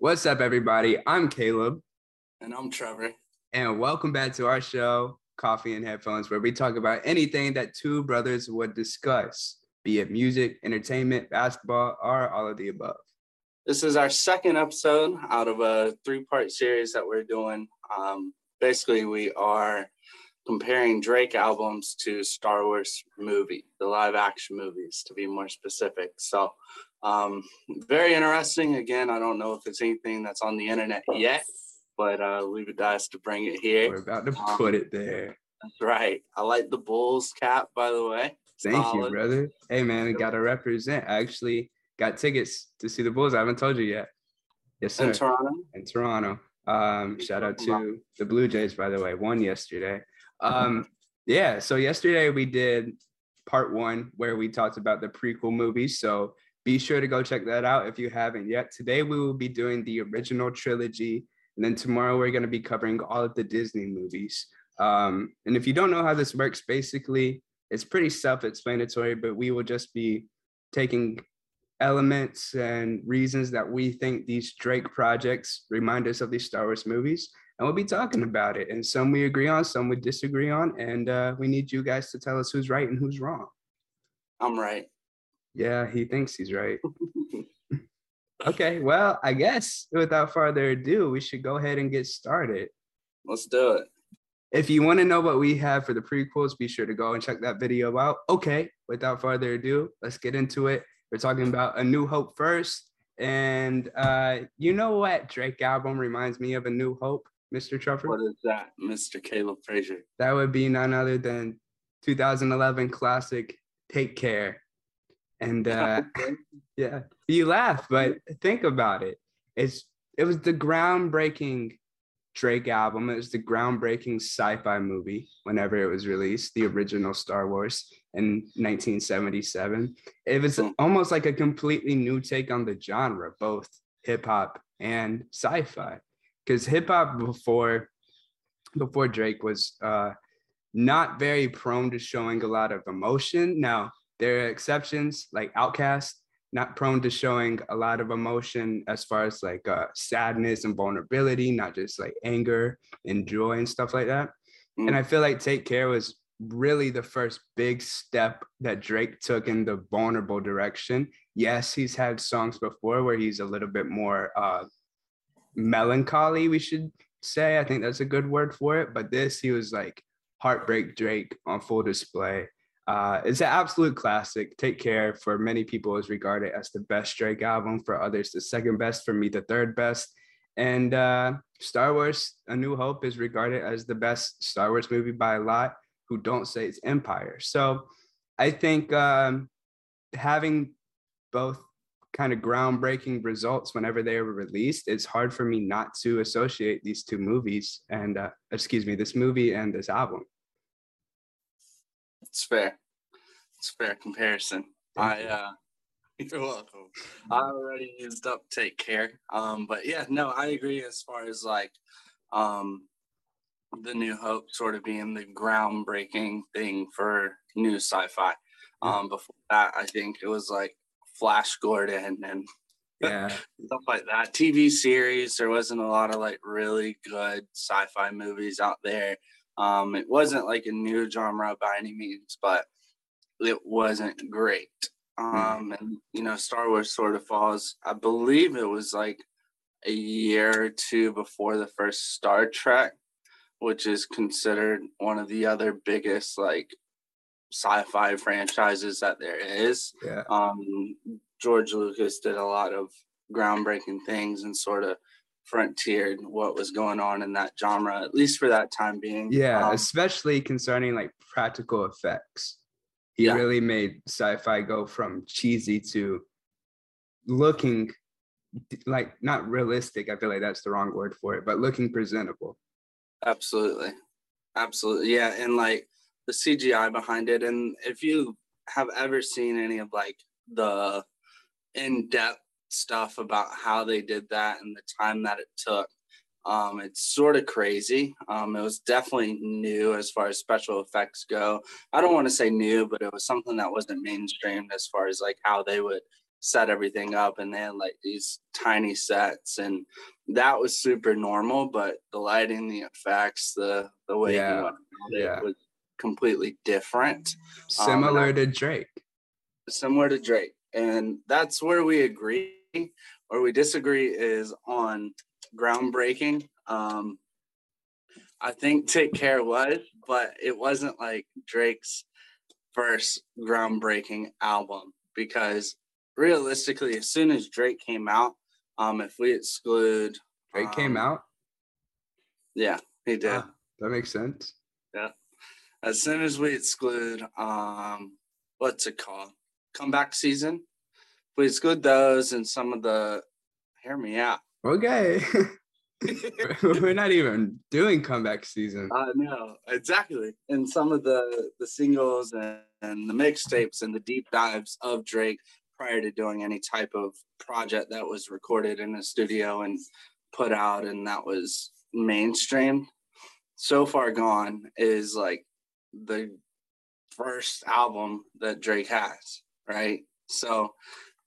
What's up, everybody? I'm Caleb. And I'm Trevor. And welcome back to our show, Coffee and Headphones, where we talk about anything that two brothers would discuss, be it music, entertainment, basketball, or all of the above. This is our second episode out of a three part series that we're doing. Um, basically, we are comparing Drake albums to Star Wars movie, the live action movies, to be more specific. So, um, very interesting. Again, I don't know if it's anything that's on the internet yet, but uh, we would ask to bring it here. We're about to um, put it there. That's right. I like the Bulls cap, by the way. Thank Solid. you, brother. Hey, man, got to represent. I actually got tickets to see the Bulls. I haven't told you yet. Yes, sir. In Toronto. In Toronto. Um, shout out to the Blue Jays, by the way. Won yesterday. Um, yeah. So yesterday we did part one where we talked about the prequel movies. So be sure to go check that out if you haven't yet. Today we will be doing the original trilogy, and then tomorrow we're going to be covering all of the Disney movies. Um, and if you don't know how this works, basically it's pretty self-explanatory, but we will just be taking elements and reasons that we think these Drake projects remind us of these Star Wars movies. And we'll be talking about it. And some we agree on, some we disagree on. And uh, we need you guys to tell us who's right and who's wrong. I'm right. Yeah, he thinks he's right. okay, well, I guess without further ado, we should go ahead and get started. Let's do it. If you want to know what we have for the prequels, be sure to go and check that video out. Okay, without further ado, let's get into it. We're talking about A New Hope first. And uh, you know what Drake album reminds me of A New Hope, Mr. Trevor? What is that, Mr. Caleb Frazier? That would be none other than 2011 classic Take Care. And uh, yeah, you laugh, but think about it. It's it was the groundbreaking Drake album. It was the groundbreaking sci-fi movie whenever it was released, the original Star Wars in 1977. It was hmm. almost like a completely new take on the genre, both hip hop and sci-fi. Because hip hop before before Drake was uh, not very prone to showing a lot of emotion. Now there are exceptions like Outkast, not prone to showing a lot of emotion as far as like uh, sadness and vulnerability, not just like anger and joy and stuff like that. Mm. And I feel like Take Care was really the first big step that Drake took in the vulnerable direction. Yes, he's had songs before where he's a little bit more uh, melancholy, we should say. I think that's a good word for it. But this, he was like heartbreak Drake on full display. Uh, it's an absolute classic. Take Care for many people is regarded as the best Drake album. For others, the second best. For me, the third best. And uh, Star Wars: A New Hope is regarded as the best Star Wars movie by a lot who don't say it's Empire. So I think um, having both kind of groundbreaking results whenever they were released, it's hard for me not to associate these two movies and uh, excuse me, this movie and this album. It's fair. It's fair comparison. I uh you're welcome. I already used up take care. Um, but yeah, no, I agree as far as like um the new hope sort of being the groundbreaking thing for new sci-fi. Um before that I think it was like Flash Gordon and yeah stuff like that. TV series, there wasn't a lot of like really good sci-fi movies out there. Um, it wasn't like a new genre by any means, but it wasn't great. Hmm. Um, and you know, Star Wars sort of falls. I believe it was like a year or two before the first Star Trek, which is considered one of the other biggest like sci-fi franchises that there is. Yeah. Um, George Lucas did a lot of groundbreaking things and sort of frontiered what was going on in that genre, at least for that time being. Yeah, um, especially concerning like practical effects. He yeah. really made sci-fi go from cheesy to looking like not realistic. I feel like that's the wrong word for it, but looking presentable. Absolutely. Absolutely. Yeah. And like the CGI behind it. And if you have ever seen any of like the in-depth stuff about how they did that and the time that it took. Um, it's sort of crazy. Um, it was definitely new as far as special effects go. I don't want to say new, but it was something that wasn't mainstreamed as far as like how they would set everything up and they had like these tiny sets and that was super normal but the lighting the effects the the way Yeah, it yeah. was completely different Similar I- to Drake. similar to drake and that's where we agree where we disagree is on groundbreaking. Um i think take care was but it wasn't like drake's first groundbreaking album because realistically as soon as drake came out um if we exclude Drake came um, out. yeah he did. Ah, that makes sense. Yeah, as soon as we exclude um what's it called? Comeback season we exclude those and some of the hear me out Okay. We're not even doing comeback season. I know exactly. And some of the the singles and, and the mixtapes and the deep dives of Drake prior to doing any type of project that was recorded in a studio and put out and that was mainstream. So far gone is like the first album that Drake has, right? So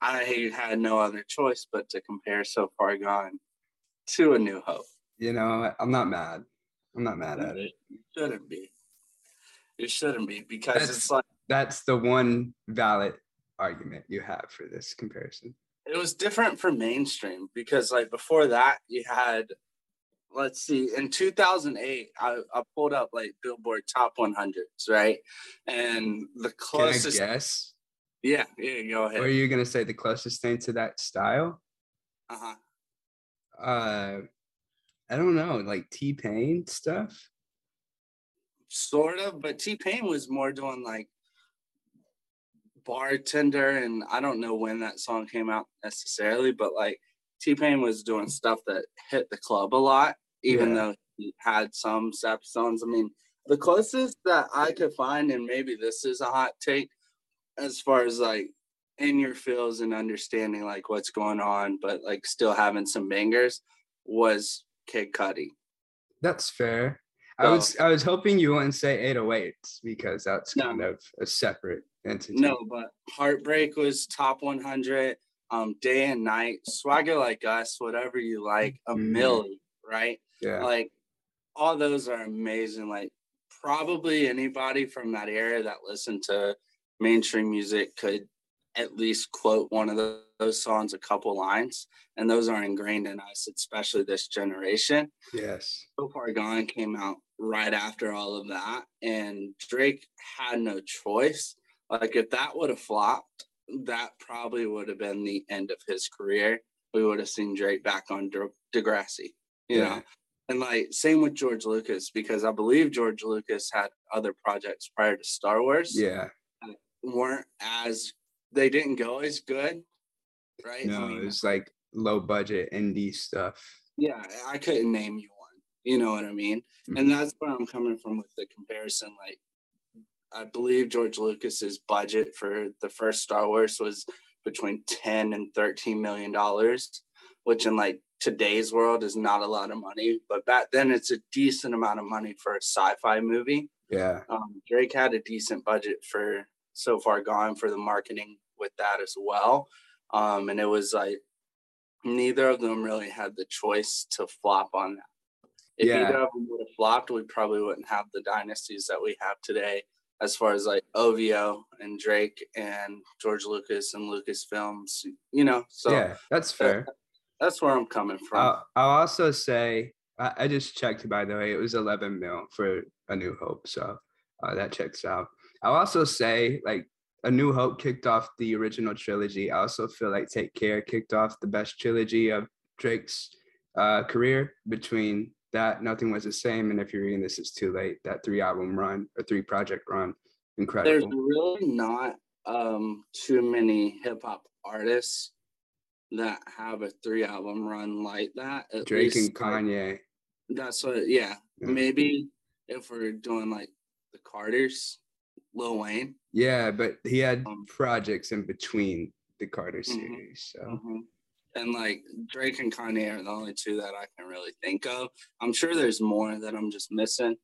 I had no other choice but to compare So Far Gone to A New Hope. You know, I'm not mad. I'm not mad at it. You shouldn't be. You shouldn't be because That's- it's like That's the one valid argument you have for this comparison. it was different for mainstream because like before that you had let's see in 2008 I, I pulled up like billboard top 100s right and the closest Can I guess? Yeah yeah go ahead. are you gonna say the closest thing to that style? uh-huh Uh, I don't know, like T Pain stuff. sort of but t-pain was more doing like bartender and i don't know when that song came out necessarily but like t-pain was doing stuff that hit the club a lot even Yeah. though he had some sap songs i mean the closest that i could find and maybe this is a hot take as far as like in your feels and understanding like what's going on but like still having some bangers was kid cudi That's fair. I was I was hoping you wouldn't say 808s because that's No. kind of a separate entity. No, but Heartbreak was top 100. Um, Day and Night, Swagger Like Us, whatever you like, a. Milli, right? Yeah. Like, all those are amazing. Like, probably anybody from that era that listened to mainstream music could at least quote one of tho- those songs a couple lines, and those are ingrained in us, especially this generation. Yes. So Far Gone came out right after all of that, and Drake had no choice. Like, if that would have flopped, that probably would have been the end of his career. We would have seen Drake back on De- Degrassi, you Yeah. know. And like, same with George Lucas, because I believe George Lucas had other projects prior to Star Wars. Yeah. Weren't as they didn't go as good, right? I No, mean, it was like low budget indie stuff. yeah, I couldn't name you one. You know what I mean? Mhm. And that's where I'm coming from with the comparison. Like, I believe George Lucas's budget for the first Star Wars was between 10 and 13 million dollars, which in like today's world is not a lot of money, but back then it's a decent amount of money for a sci-fi movie. Yeah. Um, Drake had a decent budget for So Far Gone for the marketing with that as well. Um, and it was like neither of them really had the choice to flop on that. If Yeah. either of them would have flopped, we probably wouldn't have the dynasties that we have today, as far as like OVO and Drake and George Lucas and Lucasfilms, you know. So yeah, that's fair. that's where I'm coming from. I'll, I'll also say I, I just checked by the way it was 11 mil for A New Hope, so uh, that checks out. I'll also say like A New Hope kicked off the original trilogy. I also feel like Take Care kicked off the best trilogy of Drake's uh, career between that Nothing Was the Same and If You're Reading This It's Too Late. That three album run or three project run, incredible. There's really not um, too many hip hop artists that have a three album run like that. At Drake and least, like, Kanye. That's what, yeah. Yeah. Maybe if we're doing like the Carters, Lil Wayne. Yeah, but he had Um, projects in between the Carter Mhm. series. So And like Drake and Kanye are the only two that I can really think of. I'm sure there's more that I'm just missing.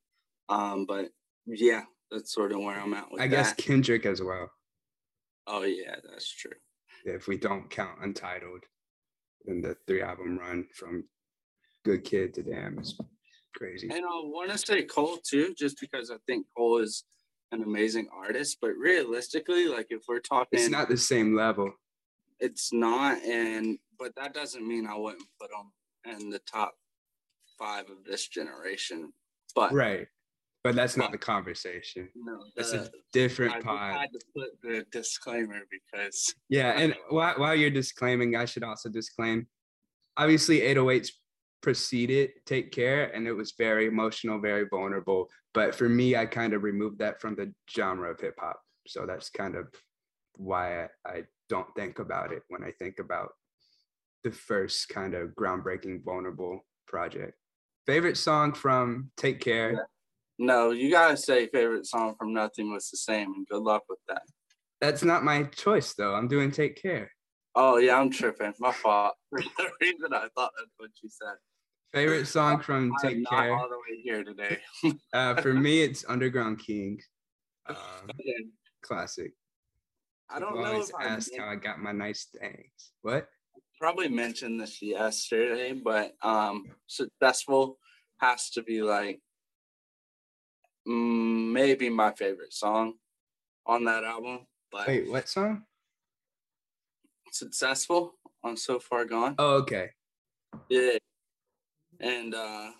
Um, but yeah, that's sort of where I'm at with I that. guess Kendrick as well. Oh yeah, that's true. if we don't count Untitled and the three album run from Good Kid to Damn is crazy. And I want to say Cole too, just because I think Cole is an amazing artist. But realistically, like if we're talking, It's not the same level. it's not, and but that doesn't mean I wouldn't put him in the top five of this generation. But Right. But that's not the conversation. no, the- a different I pod. had to put the disclaimer because Yeah, and while, while you're disclaiming, I should also disclaim. Obviously, 808s preceded Take Care, and it was very emotional, very vulnerable. But for me, I kind of removed that from the genre of hip hop. So that's kind of why I, I don't think about it when I think about the first kind of groundbreaking, vulnerable project. Favorite song from Take Care? no, you gotta say favorite song from Nothing was the same, and good luck with that. That's not my choice, though. I'm doing Take Care. Oh yeah, I'm tripping. My fault. For some reason, I thought that's what you said. Favorite song from Take Care? all the way here today. Uh, for me, it's Underground King. Um, Okay. classic. I don't know always if I how I got my nice things. What? probably mentioned this yesterday, but um, successful has to be like mm, maybe my favorite song on that album. But Wait, what song? successful on So Far Gone. Oh, okay. Yeah. And uh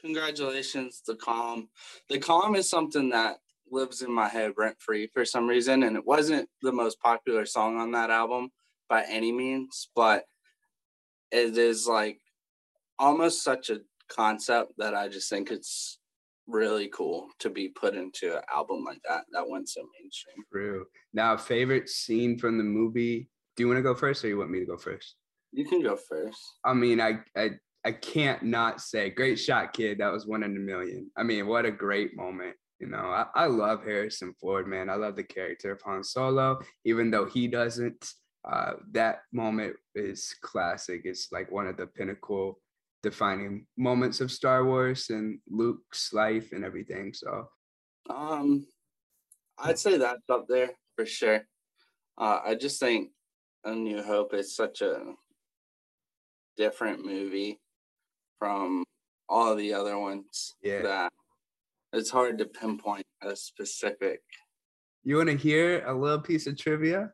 congratulations, the calm. The calm is something that lives in my head rent free for some reason. And it wasn't the most popular song on that album by any means, but it is like almost such a concept that I just think it's really cool to be put into an album like that that went so mainstream. True. Now, favorite scene from the movie. Do you want to go first, or you want me to go first? You can go first. I mean, I I I can't not say, great shot, kid. That was one in a million. I mean, what a great moment. You know, I, I love Harrison Ford, man. I love the character of Han Solo, even though he doesn't. Uh, that moment is classic. It's like one of the pinnacle defining moments of Star Wars and Luke's life and everything. So Um, I'd say that's up there for sure. Uh, I just think A New Hope is such a different movie from all the other ones Yeah. that it's hard to pinpoint a specific. you want to hear a little piece of trivia?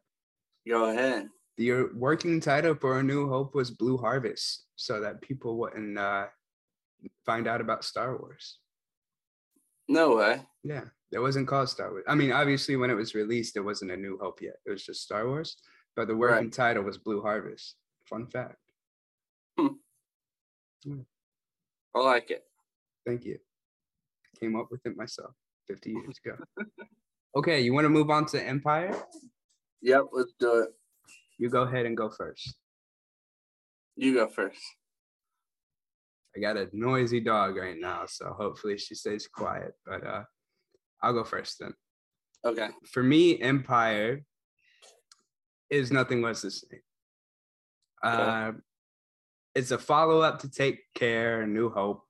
Go ahead. The working title for A New Hope was Blue Harvest, so that people wouldn't uh, find out about Star Wars. No way. Yeah, it wasn't called Star Wars. I mean, obviously, when it was released, it wasn't A New Hope yet. It was just Star Wars, but the working title was Blue Harvest. Fun fact. I like it. Thank you. Came up with it myself 50 years ago. okay, you want to move on to Empire? Yep, let's do it. You go ahead and go first. You go first. I got a noisy dog right now, so hopefully she stays quiet. But uh, I'll go first then. Okay. For me, Empire is nothing less the same. Uh, it's a follow up to Take Care, and New Hope,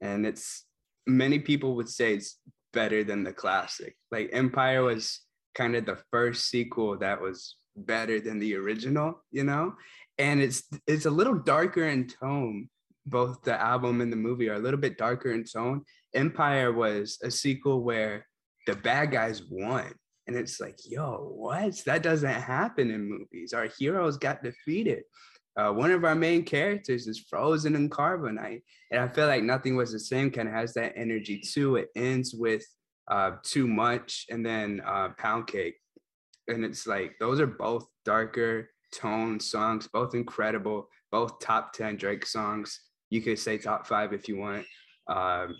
and it's many people would say it's better than the classic. Like Empire was kind of the first sequel that was better than the original, you know, and it's it's a little darker in tone. Both the album and the movie are a little bit darker in tone. Empire was a sequel where the bad guys won. And it's like, yo, what? That doesn't happen in movies. Our heroes got defeated. Uh, one of our main characters is frozen in carbonite. And I feel like nothing was the same, kind of has that energy too. It ends with uh, too much and then uh, pound cake. And it's like, those are both darker tone songs, both incredible, both top 10 Drake songs. You could say top five if you want. Um,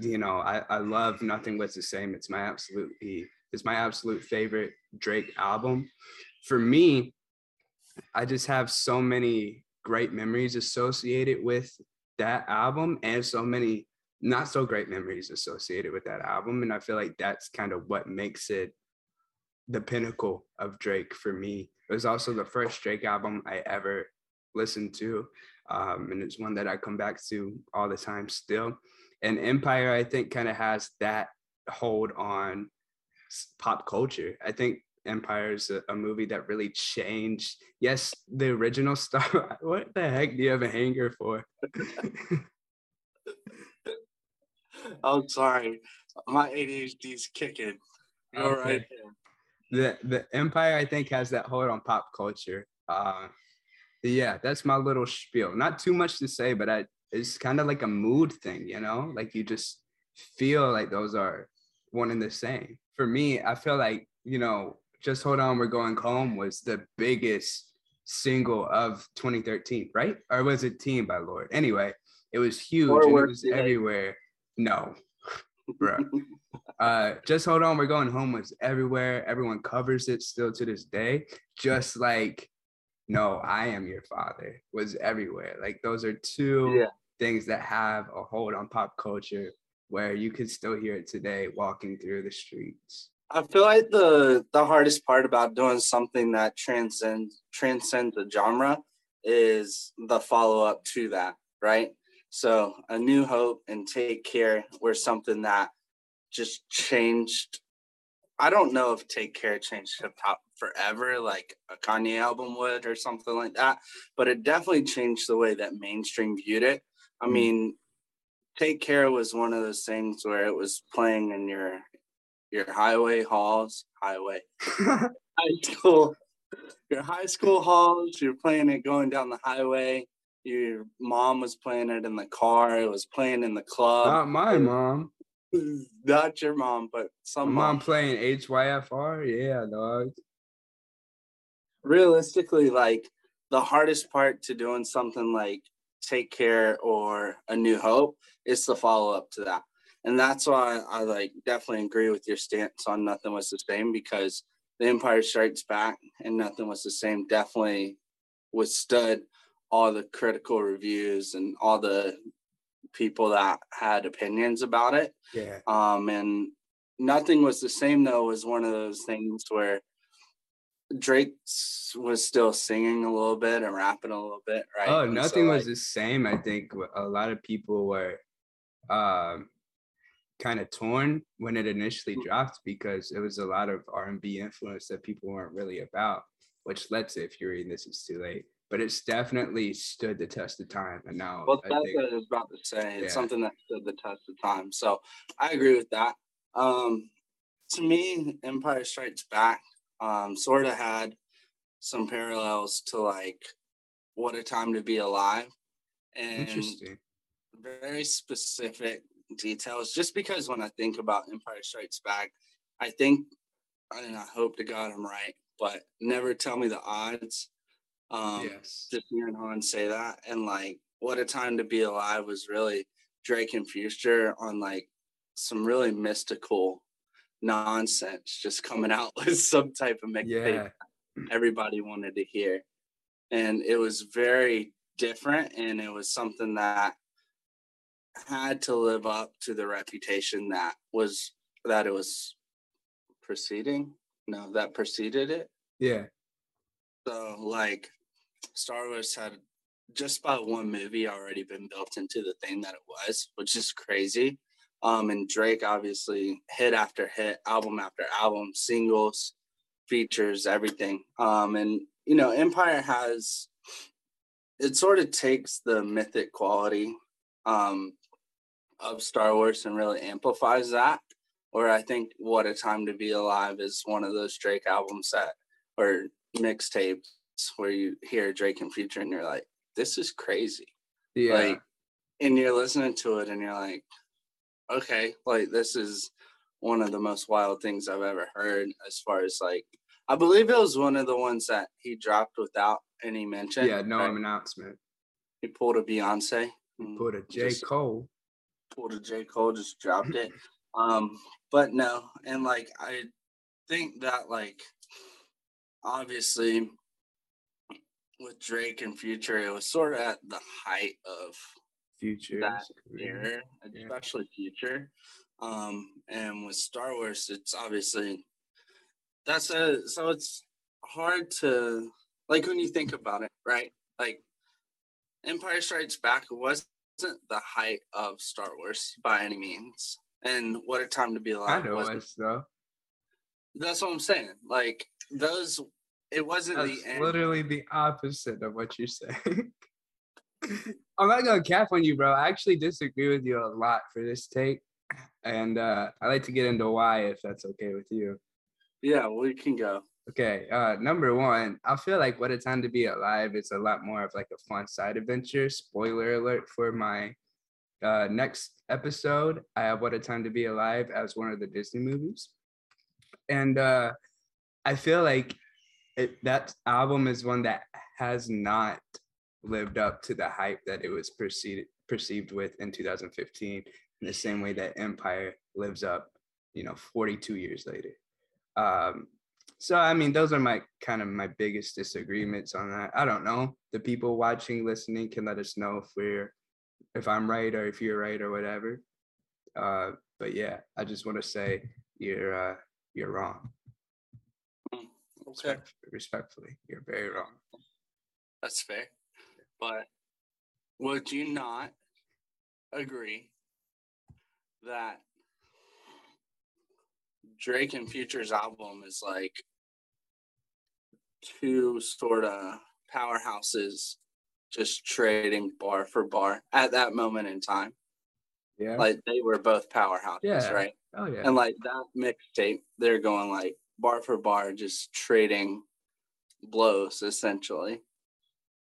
you know, I, I love Nothing Was the Same. It's my absolutely it's my absolute favorite Drake album. For me, I just have so many great memories associated with that album and so many not so great memories associated with that album. And I feel like that's kind of what makes it the pinnacle of Drake for me. It was also the first Drake album I ever listened to. Um, and it's one that I come back to all the time still. And Empire, I think, kind of has that hold on pop culture. I think Empire is a, a, movie that really changed. Yes, the original Star. What the heck do you have a hanger for? I'm sorry, my ADHD is kicking. You're okay. right. The the Empire, I think, has that hold on pop culture. Uh, yeah, that's my little spiel. Not too much to say, but I, it's kind of like a mood thing, you know. Like you just feel like those are one and the same. For me, I feel like you know, just hold on, we're going home was the biggest single of 2013, right? Or was it Team by Lorde? Anyway, it was huge and it was everywhere. No, bro. uh, just hold on, we're going home was everywhere. Everyone covers it still to this day. Just like no, I am your father was everywhere. Like those are two yeah. things that have a hold on pop culture where you can still hear it today walking through the streets. I feel like the the hardest part about doing something that transcends transcends the genre is the follow up to that, right? So, A New Hope and Take Care were something that just changed. I don't know if Take Care changed hip hop forever, like a Kanye album would or something like that, but it definitely changed the way that mainstream viewed it. I mm. mean, Take Care was one of those things where it was playing in your your highway halls, highway, high school, your high school halls. You're playing it going down the highway your mom was playing it in the car. It was playing in the club. Not my mom. Not your mom, but some my mom, mom playing HYFR. Yeah, dog. Realistically, like the hardest part to doing something like Take Care or A New Hope is the follow up to that. And that's why I like definitely agree with your stance on Nothing Was the Same because The Empire Strikes Back and Nothing Was the Same definitely withstood all the critical reviews and all the people that had opinions about it. Yeah. Um, and nothing was the same though. Was one of those things where Drake was still singing a little bit and rapping a little bit, right? Oh, nothing so, was like, the same. I think a lot of people were um, kind of torn when it initially mm. dropped because it was a lot of R&B influence that people weren't really about. Which led to if you're reading this, it's too late but it's definitely stood the test of time. And now, well, that's think, what I was about to say. It's yeah. something that stood the test of time. So I agree with that. Um, to me, Empire Strikes Back um, sort of had some parallels to like What a Time to Be Alive, and very specific details. Just because when I think about Empire Strikes Back, I think, and I hope to God I'm right, but never tell me the odds um, yes. Just hearing Han say that and like, what a time to be alive was really Drake and Future on like some really mystical nonsense, just coming out with some type of mixtape yeah. everybody wanted to hear. And it was very different and it was something that had to live up to the reputation that was that it was preceding no that preceded it yeah so like Star Wars had just about one movie already been built into the thing that it was, which is crazy. Um, and Drake obviously hit after hit, album after album, singles, features, everything. Um, and you know, Empire has it sort of takes the mythic quality um, of Star Wars and really amplifies that. Or I think "What a Time to Be Alive" is one of those Drake albums that or mixtapes where you hear Drake and Future and you're like, this is crazy. Yeah. Like, and you're listening to it and you're like, okay, like this is one of the most wild things I've ever heard as far as like I believe it was one of the ones that he dropped without any mention. Yeah, no right? announcement. He pulled a Beyonce. He pulled a mm, J. Just Cole. Pulled J. Cole, just dropped it. um, but no, and like I think that like obviously with Drake and Future, it was sort of at the height of Future that era, especially yeah. Future. Um, and with Star Wars, it's obviously that's a so it's hard to like when you think about it, right? Like Empire Strikes Back wasn't the height of Star Wars by any means, and what a time to be alive! I know was though. That's what I'm saying. Like those it wasn't That's the end. literally the opposite of what you're saying. I'm not gonna cap on you, bro. I actually disagree with you a lot for this take, and uh, I like to get into why, if that's okay with you. Yeah, we can go. Okay, uh, number one, I feel like What a Time to Be Alive is a lot more of like a fun side adventure. Spoiler alert for my uh, next episode. I have What a Time to Be Alive as one of the Disney movies. And uh, I feel like it, that album is one that has not lived up to the hype that it was perceived perceived with in 2015 in the same way that Empire lives up, you know, 42 years later. Um, so I mean, those are my kind of my biggest disagreements on that. I don't know. The people watching, listening can let us know if we're if I'm right or if you're right or whatever. Uh, but yeah, I just want to say you're uh, you're wrong. Okay, Respect- respectfully, you're very wrong. that's fair. But would you not agree that Drake and Future's album is like two sort of powerhouses just trading bar for bar at that moment in time? Yeah. Like they were both powerhouses, Yeah. right? oh yeah. And like that mixtape, they're going like bar for bar, just trading blows essentially.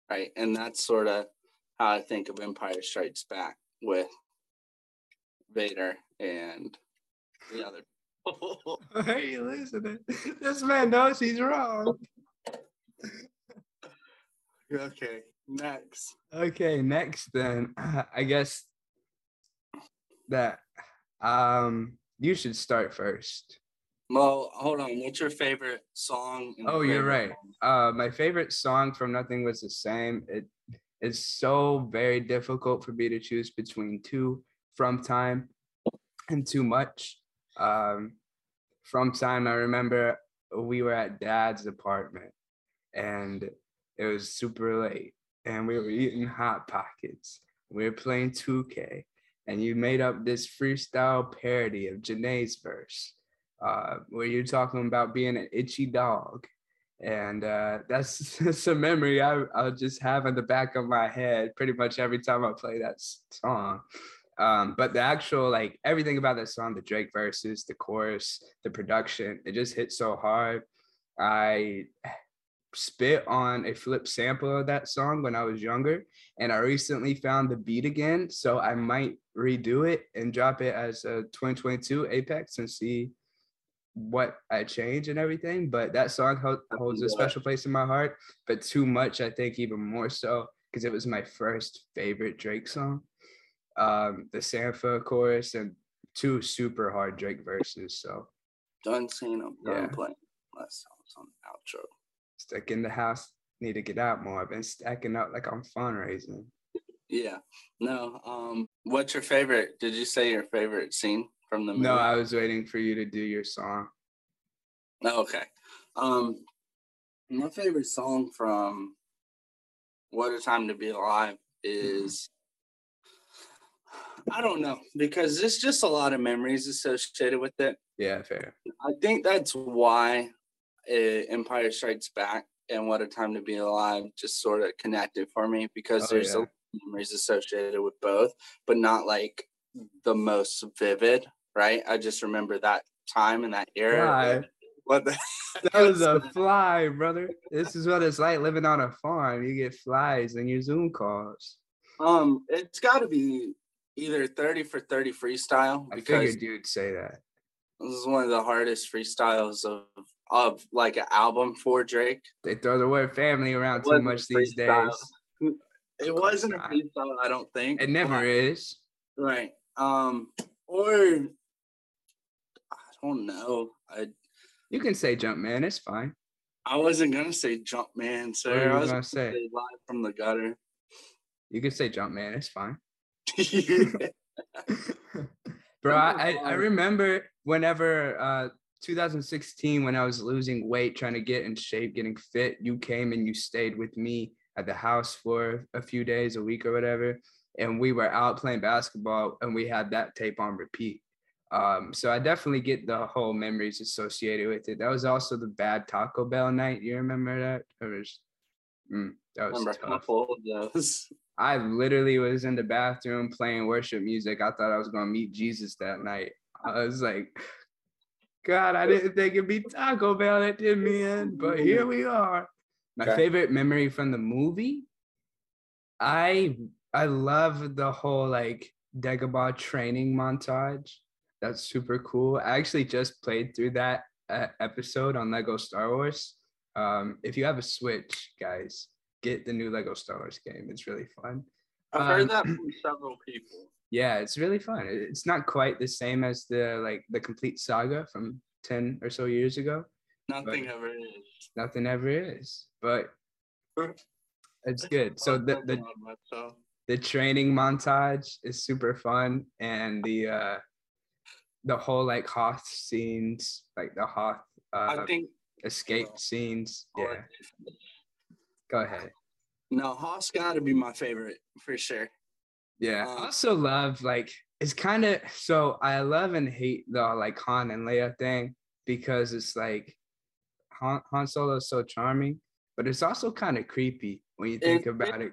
Right. And that's sort of how I think of Empire Strikes Back with Vader and the other. Hey, listening. This man knows he's wrong. okay. Next. Okay, next then, I guess that um you should start first. Well, hold on. What's your favorite song? Oh, you're right. Uh my favorite song from Nothing Was the Same. It is so very difficult for me to choose between two from time and too much. Um from time I remember we were at dad's apartment and it was super late and we were eating hot pockets. We were playing 2K and you made up this freestyle parody of Jhené's verse uh, where you're talking about being an itchy dog. And uh, that's, that's a memory I, I'll just have in the back of my head pretty much every time I play that song. Um, but the actual, like everything about that song, the Drake verses, the chorus, the production, it just hit so hard. I spit on a flip sample of that song when I was younger, and I recently found the beat again. So I might redo it and drop it as a 2022 Apex and see what I change and everything. But that song holds a special place in my heart. But too much, I think, even more so because it was my first favorite Drake song. Um, the Sampha chorus and two super hard Drake verses. So Done seeing them. Yeah. Done playing. Last songs on the outro. Stuck in the house, need to get out more. I've been stacking up like I'm fundraising. Yeah. No. Um. What's your favorite? Did you say your favorite scene from the movie? No, I was waiting for you to do your song. Oh, okay. Um. My favorite song from "What a Time to Be Alive" is. I don't know because there's just a lot of memories associated with it. Yeah, fair. I think that's why Empire Strikes Back and What a Time to Be Alive just sort of connected for me because Oh, there's yeah. a memories associated with both, but not like the most vivid, right? I just remember that time and that era. Fly. What the That was a fly, brother. This is what it's like living on a farm. You get flies in your Zoom calls. um it's gotta be either 30 for 30 freestyle I because figured you'd say that. this is one of the hardest freestyles of of like an album for Drake. They throw the word family around too much these days. It wasn't a freestyle, I don't think. It never is. Right. Um, or I don't know. I You can say jump man, it's fine. I wasn't gonna say jump man, sir. I was gonna gonna say? say live from the gutter. You can say jump man, it's fine. Bro, I, I remember whenever uh 2016 when I was losing weight, trying to get in shape, getting fit, you came and you stayed with me at the house for a few days, a week or whatever. And we were out playing basketball and we had that tape on repeat. Um, so I definitely get the whole memories associated with it. That was also the bad Taco Bell night. You remember that? It was, mm, that was couple of those. I literally was in the bathroom playing worship music. I thought I was gonna meet Jesus that night. I was like, God, I didn't think it'd be Taco Bell that did me in, but here we are. My Okay. favorite memory from the movie, I I love the whole like Dagobah training montage. That's super cool. I actually just played through that uh, episode on Lego Star Wars. Um, if you have a Switch, guys, get the new Lego Star Wars game. It's really fun. I've Um, heard that from several people. Yeah, it's really fun. It's not quite the same as the like the complete saga from 10 or so years ago. Nothing ever is. Nothing ever is, but it's good. So the the, Not much, so. the training montage is super fun and the uh the whole like Hoth scenes, like the Hoth uh I think escape scenes. Yeah, go ahead. no, Hoth's got to be my favorite for sure. Yeah, I Um, also love like it's kind of so I love and hate the like Han and Leia thing because it's like Han, Han Solo is so charming, but it's also kind of creepy when you think about it.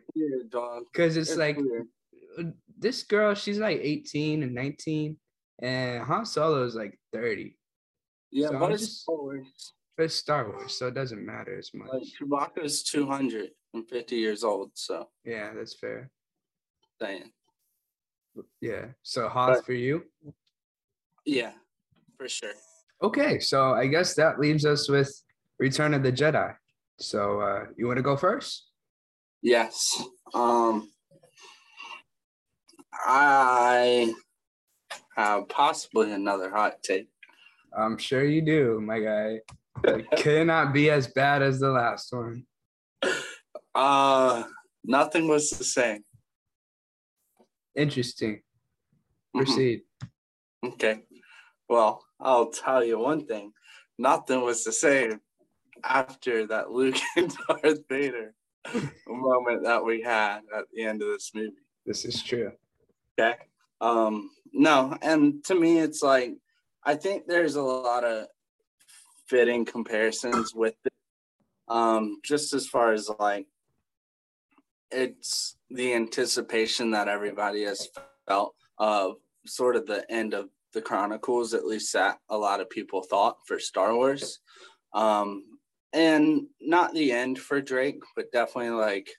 because it's, It's like weird. this girl she's like 18 and 19 and Han Solo is like 30 Yeah, so but I'm it's just- Star Wars. it's Star Wars so it doesn't matter as much. Like Chewbacca's two hundred and fifty years old, so. Yeah that's fair. Saying. Yeah so Hoth But- for you Yeah, for sure. Okay, so I guess that leaves us with Return of the Jedi. So uh you want to go first? Yes. Um I have possibly another hot take. I'm sure you do, my guy. It cannot be as bad as the last one. Uh nothing was the same. Interesting. Mhm. Proceed. Okay. Well, I'll tell you one thing. Nothing was the same after that Luke and Darth Vader moment that we had at the end of this movie. This is true. Okay. Um, no, and to me, it's like I think there's a lot of fitting comparisons with it. Um, just as far as like it's the anticipation that everybody has felt of sort of the end of the Chronicles, at least that a lot of people thought for Star Wars. Um, and not the end for Drake, but definitely like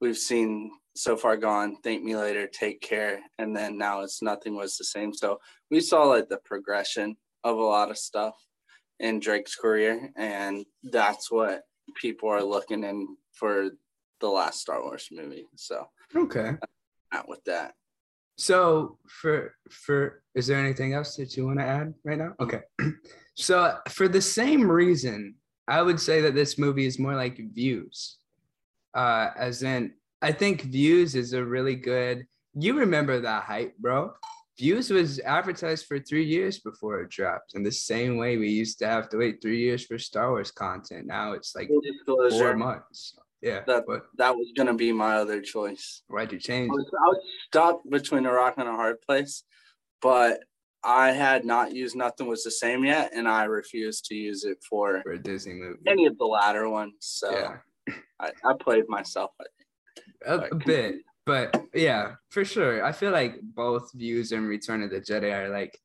we've seen so far gone thank me later take care and then now it's nothing was the same so we saw like the progression of a lot of stuff in drake's career and that's what people are looking in for the last star wars movie so Okay. out with that So for for is there anything else that you want to add right now? Okay. So for the same reason, I would say that this movie is more like views. Uh as in I think views is a really good you remember that hype, bro. Views was advertised for three years before it dropped. In the same way we used to have to wait three years for Star Wars content. Now it's like four months. Yeah. That- but that was gonna be my other choice why'd you change I was, I was stuck between a rock and a hard place but i had not used nothing was the same yet and i refused to use it for for a Disney movie? any of the latter ones so yeah. I, I played myself I think. a, Like, a bit but yeah for sure i feel like both views and return of the jedi are like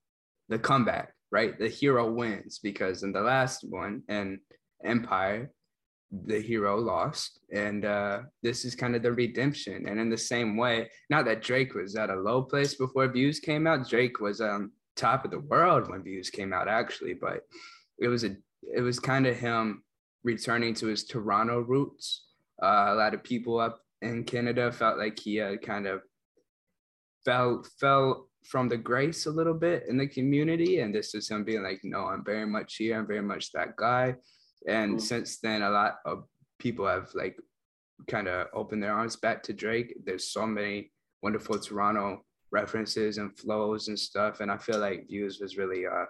the comeback right the hero wins because in the last one and empire the hero lost and uh this is kind of the redemption and in the same way not that drake was at a low place before views came out drake was um top of the world when views came out actually but it was a it was kind of him returning to his toronto roots uh, a lot of people up in Canada felt like he had kind of fell fell from the grace a little bit in the community, and this is him being like, "No, I'm very much here. I'm very much that guy." And Mhm. since then, a lot of people have like kind of opened their arms back to Drake. There's so many wonderful Toronto references and flows and stuff, and I feel like Views was really uh,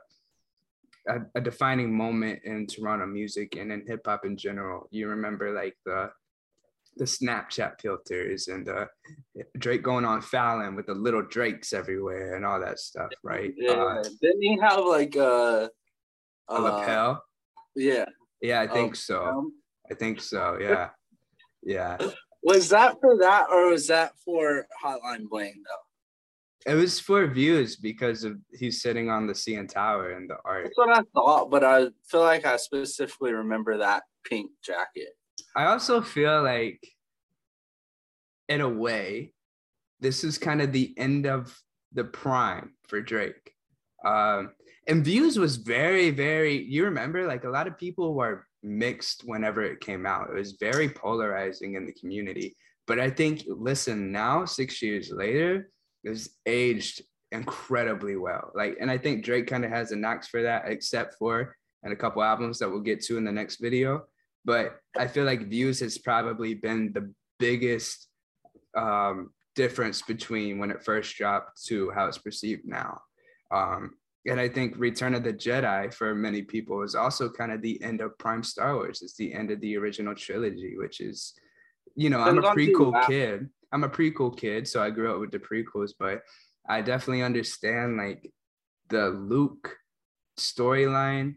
a, a defining moment in Toronto music and in hip hop in general. You remember like the the Snapchat filters and uh, Drake going on Fallon with the little Drakes everywhere and all that stuff, right? Yeah. Uh, Didn't he have like a, a uh, lapel. Yeah. Yeah, I Oh, think so. um, I think so. Yeah, yeah. was that for that or was that for Hotline Bling though? It was for views because of he's sitting on the CN Tower and the art. That's what I thought, but I feel like I specifically remember that pink jacket. I also feel like, in a way, this is kind of the end of the prime for Drake. Um, and Views was very, very, you remember, like a lot of people were mixed whenever it came out. It was very polarizing in the community. But I think, listen, now, six years later, it's aged incredibly well. Like, and I think Drake kind of has a knocks for that, except for and a couple albums that we'll get to in the next video but I feel like views has probably been the biggest um, difference between when it first dropped to how it's perceived now. Um, and I think Return of the Jedi for many people is also kind of the end of Prime Star Wars. It's the end of the original trilogy, which is, you know, I'm a Depends on who you prequel kid. I'm a prequel kid, so I grew up with the prequels, but I definitely understand like the Luke storyline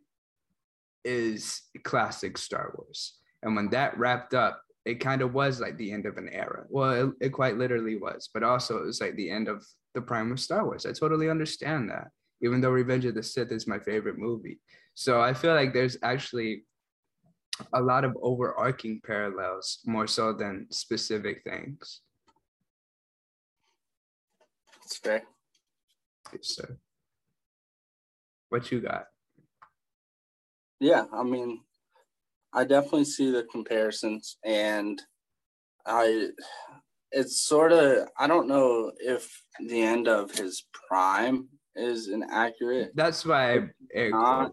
is classic Star Wars. And when that wrapped up, it kind of was like the end of an era. Well, it, it quite literally was, but also it was like the end of the prime of Star Wars. I totally understand that, even though Revenge of the Sith is my favorite movie. So I feel like there's actually a lot of overarching parallels more so than specific things. That's fair. So, what you got? Yeah, I mean, I definitely see the comparisons, and I, it's sort of, I don't know if the end of his prime is inaccurate, That's why I not,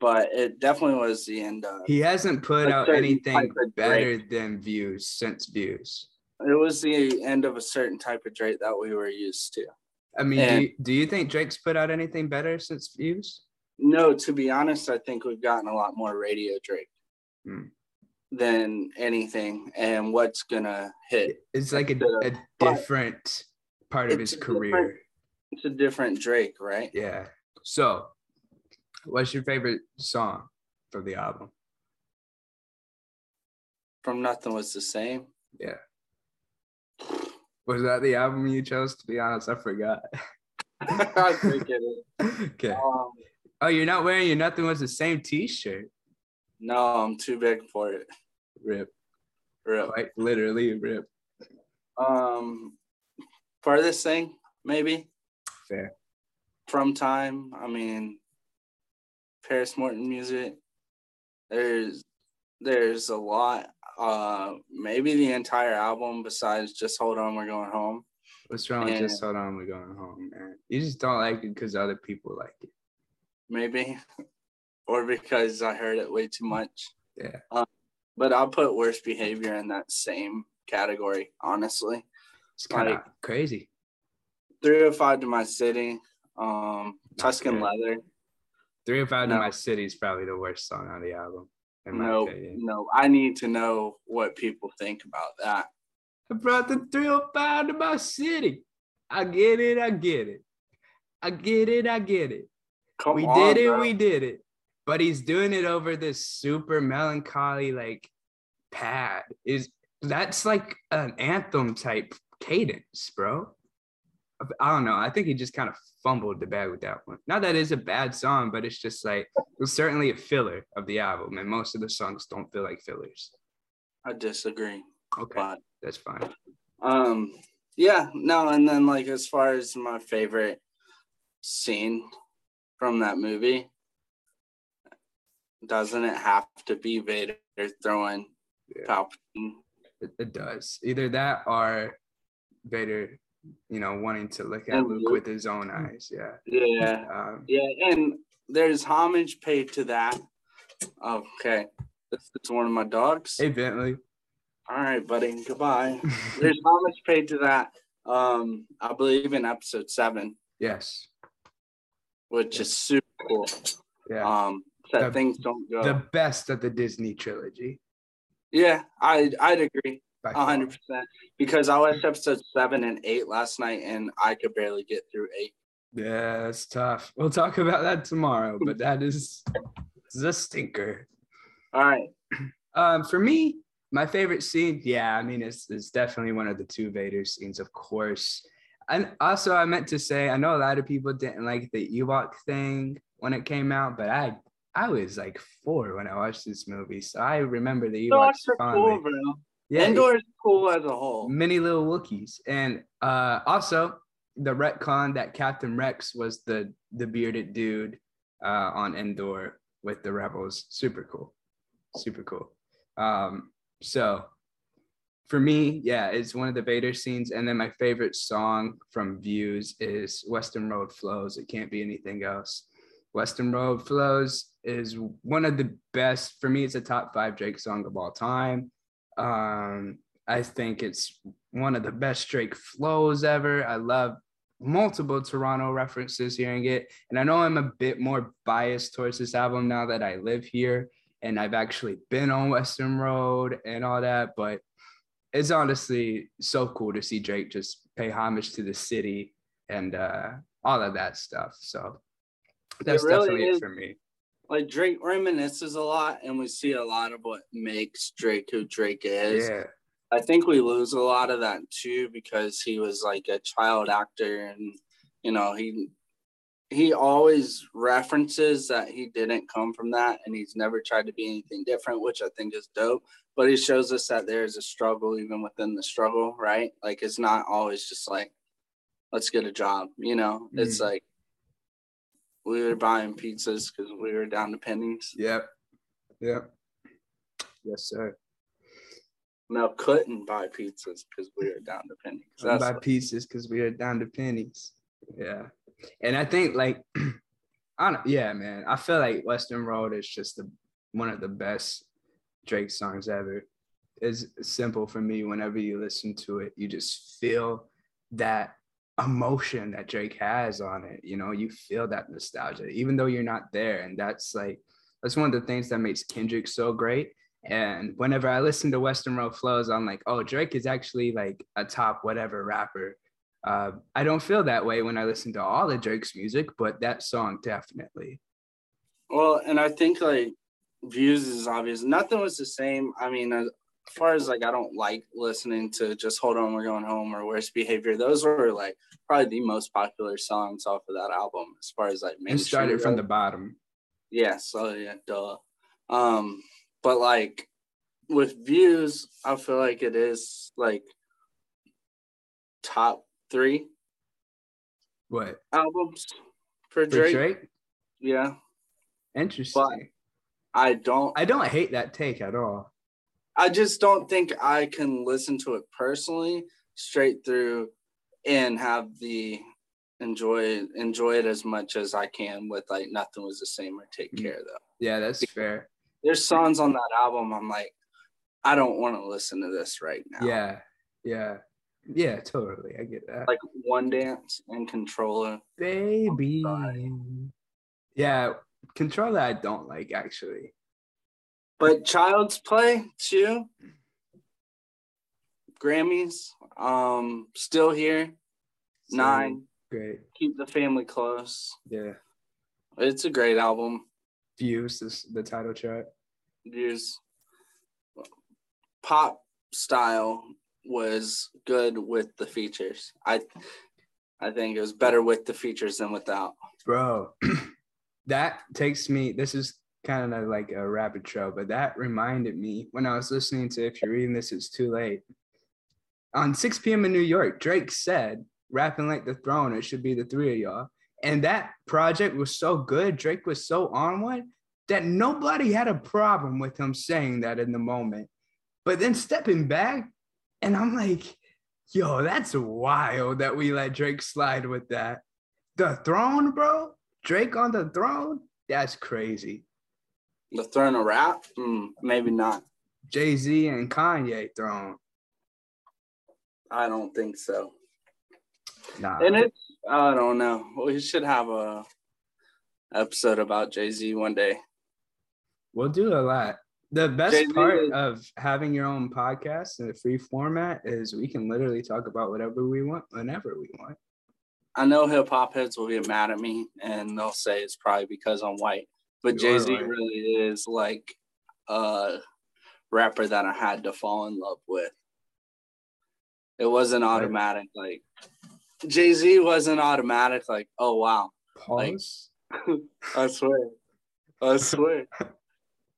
but it definitely was the end of. He hasn't put out anything better than views since views. It was the end of a certain type of Drake that we were used to. I mean, do you, do you think Drake's put out anything better since views? No, to be honest, I think we've gotten a lot more radio Drake Hmm. than anything, and what's gonna hit. It's like a, a different part of his career. It's a different Drake, right? Yeah. So, what's your favorite song from the album? From Nothing Was the Same. Yeah. Was that the album you chose? To be honest, I forgot. I think it okay. Um, Oh, you're not wearing your nothing was the same T-shirt. no, I'm too big for it. Rip. Rip. Like literally rip. Um, furthest thing, maybe Fair. from time. I mean, Paris Morton music. There's there's a lot. Uh, maybe the entire album besides just Hold On, We're Going Home. What's wrong with just hold on, we're going home, man. You just don't like it because other people like it. Maybe, or because I heard it way too much. Yeah. But I'll put worst behavior in that same category, honestly. It's kind of Like- crazy. 305 to my city. Um, Tuscan. Leather. Three of Five to My City is probably the worst song on the album, in my No, opinion. no, I need to know what people think about that. I brought the 305 to my city. I get it, I get it. I get it, I get it. Come we on, did it, bro. we did it. But he's doing it over this super melancholy, like pad. Is that's like an anthem type cadence, bro. I don't know. I think he just kind of fumbled the bag with that one. Not that it's a bad song, but it's just like it's certainly a filler of the album, and most of the songs don't feel like fillers. I disagree, Okay, but that's fine. um, yeah, no, and then like as far as my favorite scene from that movie, doesn't it have to be Vader throwing Yeah. Palpatine? It, it does. Either that or Vader, you know, wanting to look at And Luke Luke. with his own eyes. Yeah. Yeah, Um, yeah, and there's homage paid to that. Okay, this is one of my dogs. hey, Bentley. All right, buddy. Goodbye. There's homage paid to that. Um, I believe in episode seven, yes. which is super cool. Yeah. Um, that The- things don't go. the best of the Disney trilogy. yeah, I I'd agree. Hundred percent. Because I watched episode seven and eight last night, and I could barely get through eight. Yeah, it's tough. We'll talk about that tomorrow, but that is the stinker. All right. Um, for me, my favorite scene, yeah, I mean, it's, it's definitely one of the two Vader scenes, of course. And also, I meant to say, I know a lot of people didn't like the Ewok thing when it came out, but I I was like four when I watched this movie, so I remember the Ewoks fondly. cool, bro. Yeah, Endor is cool as a whole. many little Wookiees, and uh, also the retcon that Captain Rex was the the bearded dude uh, on Endor with the rebels. Super cool, super cool. Um, so for me, yeah, it's one of the Vader scenes, and then my favorite song from Views is "Weston Road Flows." It can't be anything else. Weston Road Flows is one of the best for me. It's a top five Drake song of all time. Um, I think it's one of the best Drake flows ever. I love multiple Toronto references hearing it. And I know I'm a bit more biased towards this album now that I live here and I've actually been on Weston Road and all that, but it's honestly so cool to see Drake just pay homage to the city and uh, all of that stuff. So that's really definitely is. it for me. Like Drake reminisces a lot, and we see a lot of what makes Drake who Drake is. Yeah. I think we lose a lot of that too because he was like a child actor, and you know he he always references that he didn't come from that, and he's never tried to be anything different, which I think is dope. But he shows us that there is a struggle even within the struggle, right? Like it's not always just like let's get a job, you know. It's mm-hmm. like we were buying pizzas because we were down to pennies. Yep. Yep. Yes, sir. Now couldn't buy pizzas because we were down to pennies. That's buy pieces because we are down to pennies. Yeah. And I think like I don't yeah, man. I feel like Weston Road is just the one of the best Drake songs ever. It's simple for me. Whenever you listen to it, you just feel that emotion that Drake has on it. You know, you feel that nostalgia, even though you're not there. And that's like that's one of the things that makes Kendrick so great. And whenever I listen to Weston Road Flows, I'm like, oh, Drake is actually like a top whatever rapper. Uh, I don't feel that way when I listen to all of Drake's music, but that song definitely. Well, and I think like views is obvious. Nothing was the same. I mean, as far as like I don't like listening to just hold on, we're going home or worst behavior. Those were like probably the most popular songs off of that album as far as like mainstream started from the bottom. yeah, so yeah, duh. Um, but like with views, I feel like it is like top three What? albums for For Drake. Drake? Yeah, Interesting. I don't. I don't hate that take at all. I just don't think I can listen to it personally straight through and have the enjoy enjoy it as much as I can with like nothing was the same or take Mm. care though. Yeah, that's fair. There's songs on that album I'm like, I don't want to listen to this right now. Yeah, yeah, yeah, totally. I get that. Like one dance and controller. Baby. Yeah, controller I don't like actually. But Child's Play too. Grammys. Um still here. Nine. Great. Keep the family close. Yeah. It's a great album. Views this the title chart. views pop style was good with the features i i think it was better with the features than without Bro, that takes me. This is kind of like a rapid trail, but that reminded me when I was listening to If You're Reading This, It's Too Late. On 6 p.m. in New York, Drake said, rapping like the throne, it should be the three of y'all. And that project was so good. Drake was so on one that nobody had a problem with him saying that in the moment. But then stepping back, and I'm like, yo, that's wild that we let Drake slide with that. The throne, bro? Drake on the throne? That's crazy. Of rap mm, maybe not Jay Z and Kanye throne. i don't think so Nah. and it's i don't know we should have a episode about jay-z one day we'll do a lot. The best Jay-Z part is- of having your own podcast in a free format is we can literally talk about whatever we want whenever we want. I know hip hop heads will get mad at me and they'll say it's probably because I'm white, but Jay Z white. really is like a rapper that I had to fall in love with. It wasn't Right. automatic. Like Jay Z wasn't automatic. Like, oh wow, Pause. I swear, I swear.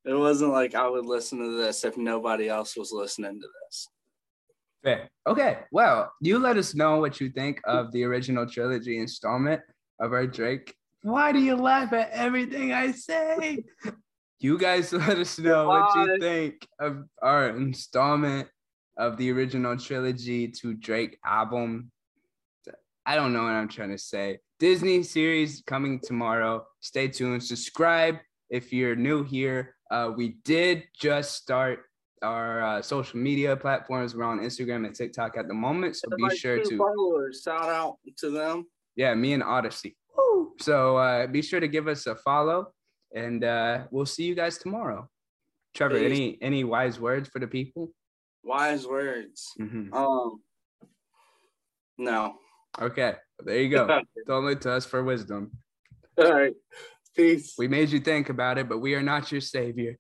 It wasn't like I would listen to this if nobody else was listening to this. Fair. Okay. Well, you let us know what you think of the original trilogy installment of our Drake. Why do you laugh at everything I say? You guys let us know what you think of our installment of the original trilogy to Drake album. I don't know what I'm trying to say. Disney series coming tomorrow. Stay tuned. Subscribe if you're new here. Uh, we did just start our uh, social media platforms. We're on Instagram and TikTok at the moment, so be Like sure to followers. Shout out to them. yeah, me and Odyssey. Woo! So uh, be sure to give us a follow, and uh, we'll see you guys tomorrow. Trevor, Peace. any any wise words for the people? Wise words. Mhm. Um, no. Okay, there you go. Don't look to us for wisdom. All right. Peace. We made you think about it, but we are not your savior.